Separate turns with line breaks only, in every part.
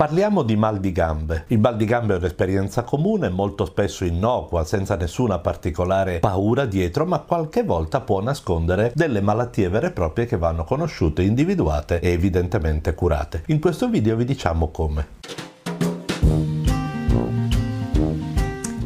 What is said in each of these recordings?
Parliamo di mal di gambe. Il mal di gambe è un'esperienza comune, molto spesso innocua, senza nessuna particolare paura dietro, ma qualche volta può nascondere delle malattie vere e proprie che vanno conosciute, individuate e evidentemente curate. In questo video vi diciamo come.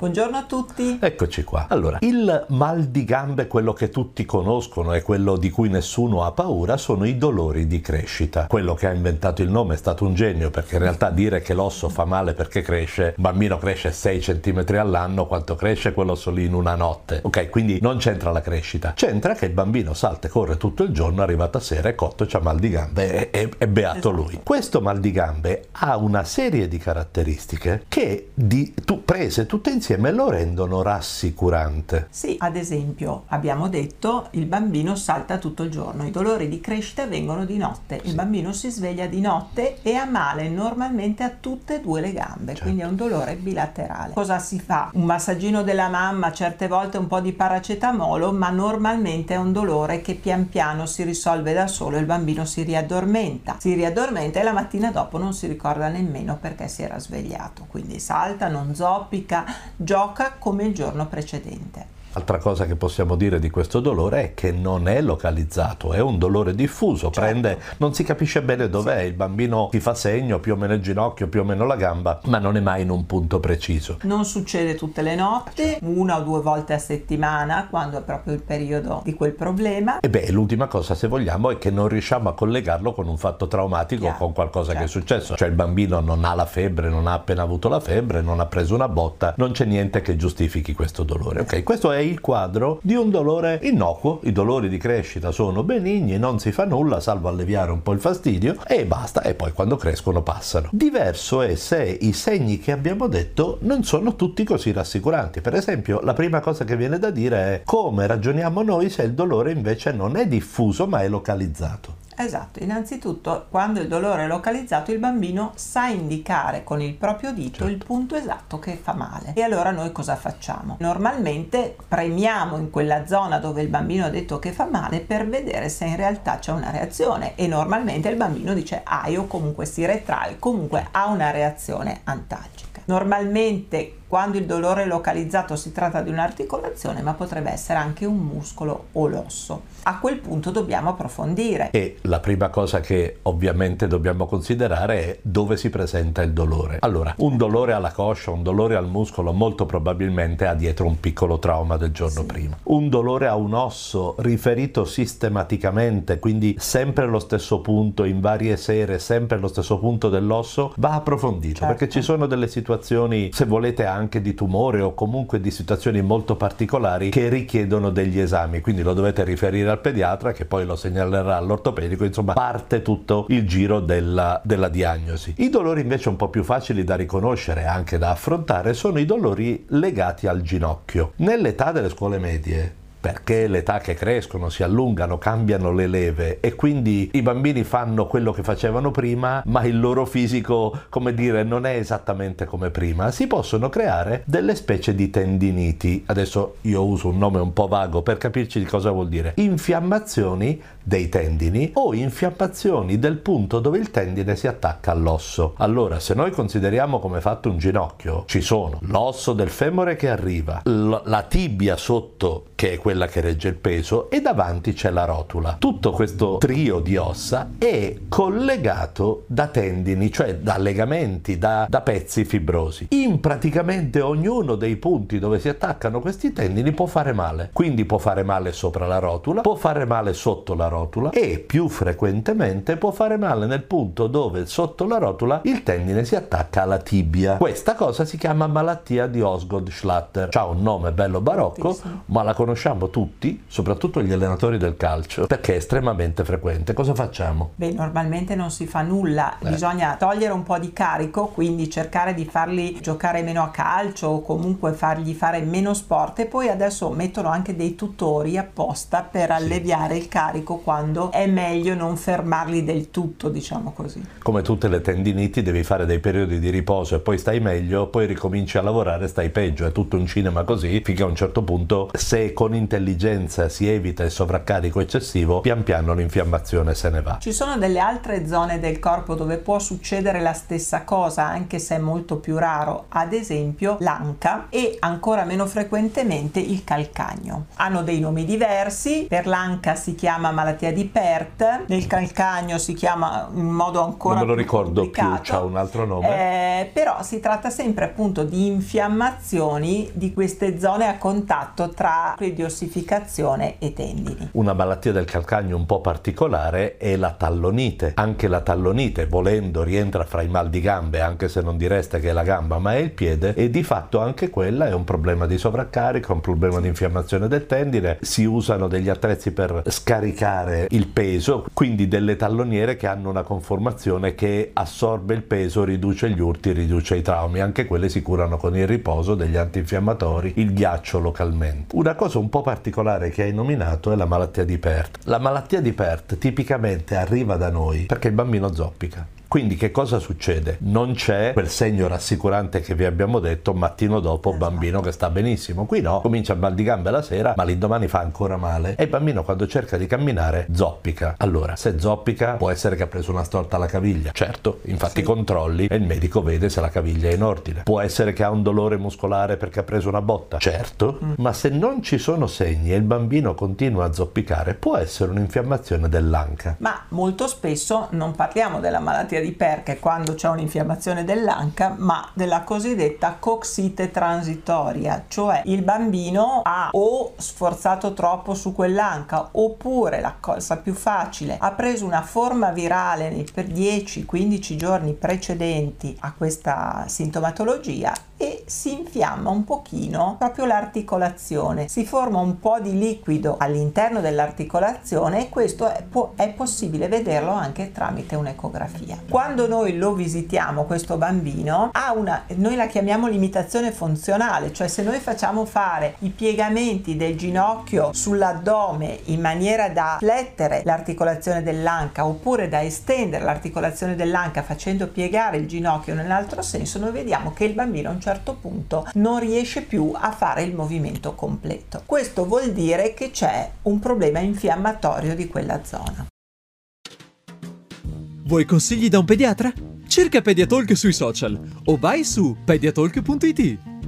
Buongiorno a tutti.
Eccoci qua. Allora, il mal di gambe, quello che tutti conoscono e quello di cui nessuno ha paura, sono i dolori di crescita. Quello che ha inventato il nome è stato un genio, perché in realtà dire che l'osso fa male perché cresce, un bambino cresce 6 cm all'anno, quanto cresce quell'osso lì in una notte. Ok, quindi non c'entra la crescita. C'entra che il bambino salta e corre tutto il giorno, arrivato a sera è cotto, c'ha mal di gambe e, e, e beato esatto. lui. Questo mal di gambe ha una serie di caratteristiche che di, tu, prese tutte insieme insieme lo rendono rassicurante.
Sì, ad esempio abbiamo detto il bambino salta tutto il giorno, i dolori di crescita vengono di notte, sì. il bambino si sveglia di notte e ha male normalmente a tutte e due le gambe, certo. quindi è un dolore bilaterale. Cosa si fa? Un massaggino della mamma, certe volte un po' di paracetamolo, ma normalmente è un dolore che pian piano si risolve da solo e il bambino si riaddormenta. Si riaddormenta e la mattina dopo non si ricorda nemmeno perché si era svegliato, quindi salta, non zoppica, gioca come il giorno precedente.
Altra cosa che possiamo dire di questo dolore è che non è localizzato, è un dolore diffuso, certo. prende, non si capisce bene dov'è, sì. il bambino ti fa segno più o meno il ginocchio, più o meno la gamba, ma non è mai in un punto preciso.
Non succede tutte le notti, certo. una o due volte a settimana, quando è proprio il periodo di quel problema.
E beh, l'ultima cosa, se vogliamo, è che non riusciamo a collegarlo con un fatto traumatico, Chiaro. con qualcosa certo. che è successo. Cioè il bambino non ha la febbre, non ha appena avuto la febbre, non ha preso una botta, non c'è niente che giustifichi questo dolore. Ok, questo è il quadro di un dolore innocuo. I dolori di crescita sono benigni, non si fa nulla, salvo alleviare un po' il fastidio e basta, e poi quando crescono passano. Diverso è se i segni che abbiamo detto non sono tutti così rassicuranti. Per esempio, la prima cosa che viene da dire è come ragioniamo noi se il dolore invece non è diffuso ma è localizzato.
Esatto, innanzitutto quando il dolore è localizzato il bambino sa indicare con il proprio dito certo. il punto esatto che fa male. E allora noi cosa facciamo? Normalmente premiamo in quella zona dove il bambino ha detto che fa male per vedere se in realtà c'è una reazione e normalmente il bambino dice ah o comunque si retrae, comunque ha una reazione antalgica. Normalmente quando il dolore è localizzato si tratta di un'articolazione, ma potrebbe essere anche un muscolo o l'osso. A quel punto dobbiamo approfondire.
E la prima cosa che ovviamente dobbiamo considerare è dove si presenta il dolore. Allora, un dolore alla coscia, un dolore al muscolo molto probabilmente ha dietro un piccolo trauma del giorno sì. prima. Un dolore a un osso riferito sistematicamente, quindi sempre allo stesso punto, in varie sere, sempre allo stesso punto dell'osso, va approfondito certo. perché ci sono delle situazioni, se volete, anche di tumore o comunque di situazioni molto particolari che richiedono degli esami, quindi lo dovete riferire al pediatra che poi lo segnalerà all'ortopedico, insomma parte tutto il giro della, della diagnosi. I dolori invece un po' più facili da riconoscere e anche da affrontare sono i dolori legati al ginocchio. Nell'età delle scuole medie perché l'età che crescono, si allungano, cambiano le leve e quindi i bambini fanno quello che facevano prima, ma il loro fisico, come dire, non è esattamente come prima, si possono creare delle specie di tendiniti. Adesso io uso un nome un po' vago per capirci di cosa vuol dire. Infiammazioni dei tendini o infiammazioni del punto dove il tendine si attacca all'osso. Allora, se noi consideriamo come fatto un ginocchio, ci sono l'osso del femore che arriva, la tibia sotto che è quella che regge il peso e davanti c'è la rotula. Tutto questo trio di ossa è collegato da tendini, cioè da legamenti, da, da pezzi fibrosi. In praticamente ognuno dei punti dove si attaccano questi tendini può fare male. Quindi può fare male sopra la rotula, può fare male sotto la rotula e più frequentemente può fare male nel punto dove sotto la rotula il tendine si attacca alla tibia. Questa cosa si chiama malattia di Osgood-Schlatter. Ha un nome bello barocco, ma la conosciamo conosciamo tutti, soprattutto gli allenatori del calcio, perché è estremamente frequente. Cosa facciamo?
Beh, normalmente non si fa nulla, eh. bisogna togliere un po' di carico, quindi cercare di farli giocare meno a calcio o comunque fargli fare meno sport e poi adesso mettono anche dei tutori apposta per alleviare sì. il carico quando è meglio non fermarli del tutto, diciamo così.
Come tutte le tendiniti devi fare dei periodi di riposo e poi stai meglio, poi ricominci a lavorare e stai peggio, è tutto un cinema così, finché a un certo punto se con intelligenza si evita il sovraccarico eccessivo, pian piano l'infiammazione se ne va.
Ci sono delle altre zone del corpo dove può succedere la stessa cosa, anche se è molto più raro, ad esempio l'anca e ancora meno frequentemente il calcagno. Hanno dei nomi diversi, per l'anca si chiama malattia di Pert, nel calcagno si chiama in modo ancora
non me lo
più
ricordo più, c'ha un altro nome.
Eh, però si tratta sempre appunto di infiammazioni di queste zone a contatto tra ossificazione e tendini.
Una malattia del calcagno un po' particolare è la tallonite. Anche la tallonite, volendo, rientra fra i mal di gambe, anche se non direste che è la gamba, ma è il piede, e di fatto anche quella è un problema di sovraccarico, un problema di infiammazione del tendine. Si usano degli attrezzi per scaricare il peso, quindi delle talloniere che hanno una conformazione che assorbe il peso, riduce gli urti, riduce i traumi. Anche quelle si curano con il riposo degli antinfiammatori, il ghiaccio localmente. Una cosa un po' particolare che hai nominato è la malattia di Pert. La malattia di Pert tipicamente arriva da noi perché il bambino zoppica. Quindi che cosa succede? Non c'è quel segno rassicurante che vi abbiamo detto mattino dopo
Esatto.
bambino che sta benissimo. Qui no, comincia a mal di gambe la sera, ma l'indomani fa ancora male e il bambino quando cerca di camminare zoppica. Allora, se zoppica può essere che ha preso una storta alla caviglia. Certo, infatti
Sì.
controlli e il medico vede se la caviglia è in ordine. Può essere che ha un dolore muscolare perché ha preso una botta. Certo, ma se non ci sono segni e il bambino continua a zoppicare, può essere un'infiammazione dell'anca.
Ma molto spesso non parliamo della malattia di Perche quando c'è un'infiammazione dell'anca, ma della cosiddetta coxite transitoria, cioè il bambino ha o sforzato troppo su quell'anca oppure la cosa più facile ha preso una forma virale per 10-15 giorni precedenti a questa sintomatologia e si infiamma un pochino proprio l'articolazione, si forma un po' di liquido all'interno dell'articolazione e questo è, po- è possibile vederlo anche tramite un'ecografia. Quando noi lo visitiamo questo bambino ha una, noi la chiamiamo limitazione funzionale, cioè se noi facciamo fare i piegamenti del ginocchio sull'addome in maniera da flettere l'articolazione dell'anca oppure da estendere l'articolazione dell'anca facendo piegare il ginocchio nell'altro senso, noi vediamo che il bambino a un certo punto non riesce più a fare il movimento completo. Questo vuol dire che c'è un problema infiammatorio di quella zona.
Vuoi consigli da un pediatra? Cerca Pediatalk sui social o vai su pediatalk.it.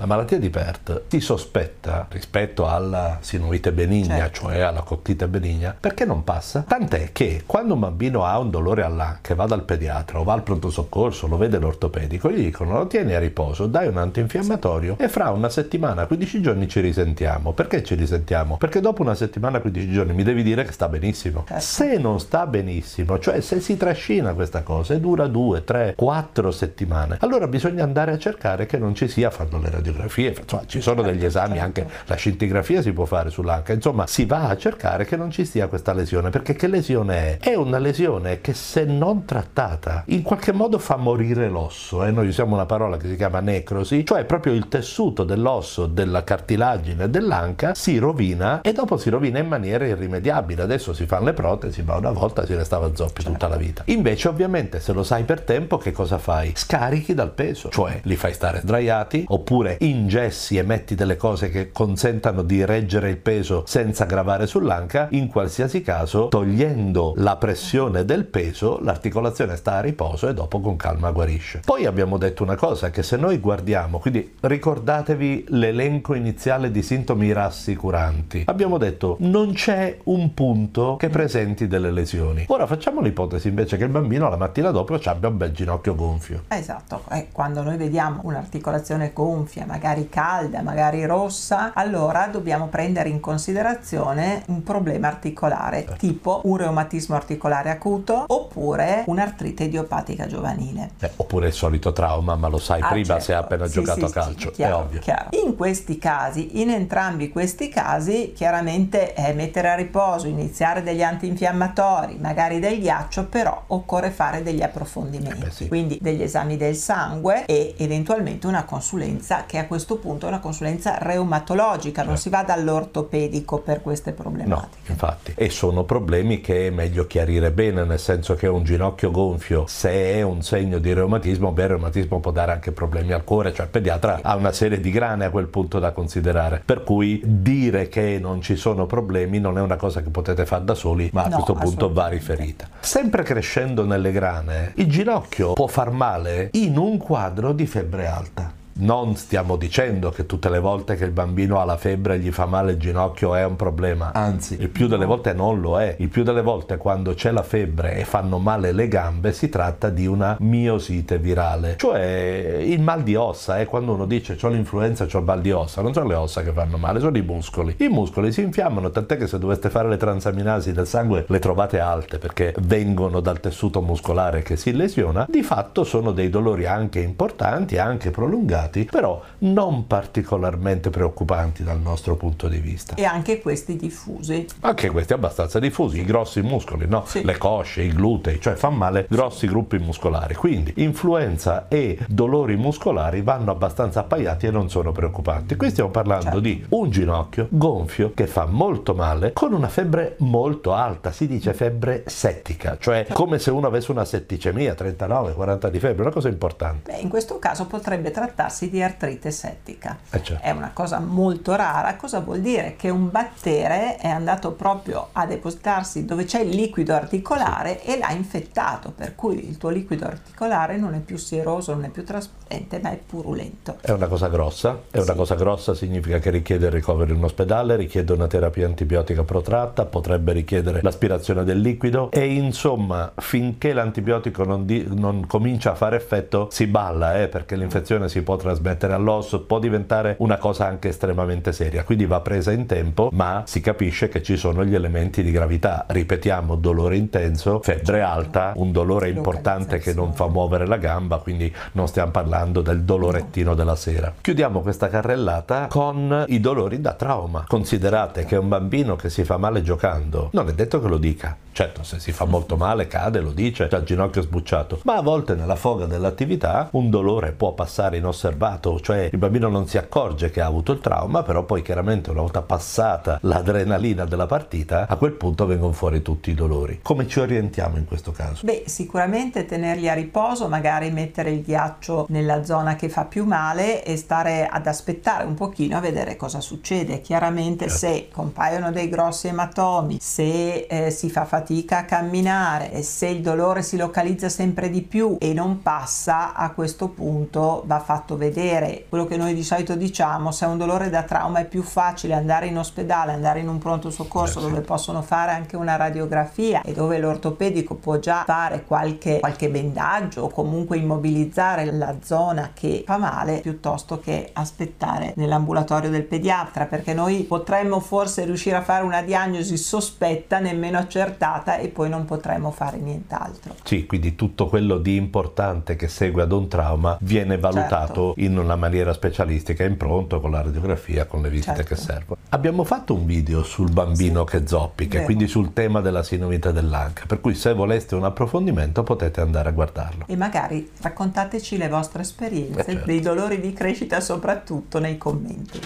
La malattia di Pert si sospetta rispetto alla sinuite benigna,
Certo.
cioè alla cocchite benigna, perché non passa? Tant'è che quando un bambino ha un dolore all'anca, va dal pediatra o va al pronto soccorso, lo vede l'ortopedico, gli dicono lo tieni a riposo, dai un antinfiammatorio e fra una settimana, 15 giorni ci risentiamo. Perché ci risentiamo? Perché dopo una settimana, 15 giorni mi devi dire che sta benissimo.
Certo.
Se non sta benissimo, cioè se si trascina questa cosa e dura 2, 3, 4 settimane, allora bisogna andare a cercare che non ci sia, fanno le radiografie, insomma ci sono degli esami, anche la scintigrafia si può fare sull'anca, insomma si va a cercare che non ci sia questa lesione, perché che lesione è? È una lesione che se non trattata in qualche modo fa morire l'osso, e noi usiamo una parola che si chiama necrosi, cioè proprio il tessuto dell'osso, della cartilagine dell'anca si rovina e dopo si rovina in maniera irrimediabile, adesso si fanno le protesi, ma una volta si restava zoppi tutta la vita. Invece ovviamente se lo sai per tempo che cosa fai? Scarichi dal peso, cioè li fai stare sdraiati oppure ingessi e metti delle cose che consentano di reggere il peso senza gravare sull'anca, in qualsiasi caso togliendo la pressione del peso l'articolazione sta a riposo e dopo con calma guarisce. Poi abbiamo detto una cosa che se noi guardiamo, quindi ricordatevi l'elenco iniziale di sintomi rassicuranti, abbiamo detto non c'è un punto che presenti delle lesioni. Ora facciamo l'ipotesi invece che il bambino la mattina dopo abbia un bel ginocchio gonfio.
Esatto, e quando noi vediamo un'articolazione gonfia, magari calda, magari rossa, allora dobbiamo prendere in considerazione un problema articolare, tipo un reumatismo articolare acuto oppure un'artrite idiopatica giovanile.
Eh, oppure il solito trauma, ma lo sai
Ah,
prima
certo.
se ha appena
Sì,
giocato
sì,
a
sì,
calcio,
chiaro,
è ovvio.
chiaro. In questi casi, in entrambi questi casi, chiaramente è mettere a riposo, iniziare degli antinfiammatori, magari del ghiaccio, però occorre fare degli approfondimenti,
Eh beh, sì.
quindi degli esami del sangue e eventualmente una consulenza che che a questo punto è una consulenza reumatologica, non si va dall'ortopedico per queste problematiche.
No, infatti, e sono problemi che è meglio chiarire bene, nel senso che un ginocchio gonfio, se è un segno di reumatismo, beh, il reumatismo può dare anche problemi al cuore, cioè il pediatra ha una serie di grane a quel punto da considerare, per cui dire che non ci sono problemi non è una cosa che potete fare da soli, ma a
No,
questo punto va riferita. Sempre crescendo nelle grane, il ginocchio può far male in un quadro di febbre alta. Non stiamo dicendo che tutte le volte che il bambino ha la febbre e gli fa male il ginocchio è un problema, anzi, il più delle volte non lo è. Il più delle volte quando c'è la febbre e fanno male le gambe si tratta di una miosite virale, cioè il mal di ossa, è quando uno dice ho l'influenza, ho il mal di ossa, non sono le ossa che fanno male, sono i muscoli. I muscoli si infiammano, tant'è che se doveste fare le transaminasi del sangue le trovate alte perché vengono dal tessuto muscolare che si lesiona, di fatto sono dei dolori anche importanti, anche prolungati, però non particolarmente preoccupanti dal nostro punto di vista.
E anche questi diffusi.
Anche questi abbastanza diffusi, i grossi muscoli, no?
Sì.
le cosce, i glutei, cioè fanno male grossi gruppi muscolari. Quindi influenza e dolori muscolari vanno abbastanza appaiati e non sono preoccupanti. Qui stiamo parlando
Certo.
di un ginocchio gonfio che fa molto male con una febbre molto alta, si dice febbre settica, cioè come se uno avesse una setticemia, 39, 40 di febbre, una cosa importante.
Beh, in questo caso potrebbe trattarsi di artrite settica.
Eh, certo.
È una cosa molto rara. Cosa vuol dire? Che un battere è andato proprio a depositarsi dove c'è il liquido articolare e l'ha infettato, per cui il tuo liquido articolare non è più sieroso, non è più trasparente, ma è purulento.
È una cosa grossa, è una
Sì.
cosa grossa significa che richiede il ricovero in ospedale, richiede una terapia antibiotica protratta, potrebbe richiedere l'aspirazione del liquido e insomma finché l'antibiotico non, di- non comincia a fare effetto si balla eh, perché l'infezione si può trasmettere all'osso, può diventare una cosa anche estremamente seria, quindi va presa in tempo ma si capisce che ci sono gli elementi di gravità, ripetiamo dolore intenso, febbre alta, un dolore importante che non fa muovere la gamba, quindi non stiamo parlando del dolorettino della sera. Chiudiamo questa carrellata con i dolori da trauma. Considerate che un bambino che si fa male giocando non è detto che lo dica. Certo, se si fa molto male, cade, lo dice, c'ha il ginocchio sbucciato, ma a volte nella foga dell'attività un dolore può passare inosservato, cioè il bambino non si accorge che ha avuto il trauma, però poi chiaramente una volta passata l'adrenalina della partita, a quel punto vengono fuori tutti i dolori. Come ci orientiamo in questo caso?
Beh, sicuramente tenerli a riposo, magari mettere il ghiaccio nella zona che fa più male e stare ad aspettare un pochino a vedere cosa succede. Chiaramente
Certo.
se compaiono dei grossi ematomi, se eh, si fa fatica a camminare, e se il dolore si localizza sempre di più e non passa, a questo punto va fatto vedere. Quello che noi di solito diciamo, se è un dolore da trauma è più facile andare in ospedale, andare in un pronto soccorso
sì.
dove possono fare anche una radiografia e dove l'ortopedico può già fare qualche, qualche bendaggio o comunque immobilizzare la zona che fa male piuttosto che aspettare nell'ambulatorio del pediatra perché noi potremmo forse riuscire a fare una diagnosi sospetta nemmeno accertata e poi non potremmo fare nient'altro.
Sì, quindi tutto quello di importante che segue ad un trauma viene valutato
Certo.
in una maniera specialistica, in pronto, con la radiografia, con le visite
Certo.
che servono. Abbiamo fatto un video sul bambino
Sì.
che zoppica,
Vero.
quindi sul tema della sinovite dell'anca, per cui se voleste un approfondimento potete andare a guardarlo.
E magari raccontateci le vostre esperienze,
Eh, certo.
dei dolori di crescita soprattutto nei commenti.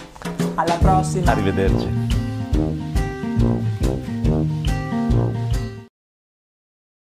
Alla prossima!
Arrivederci.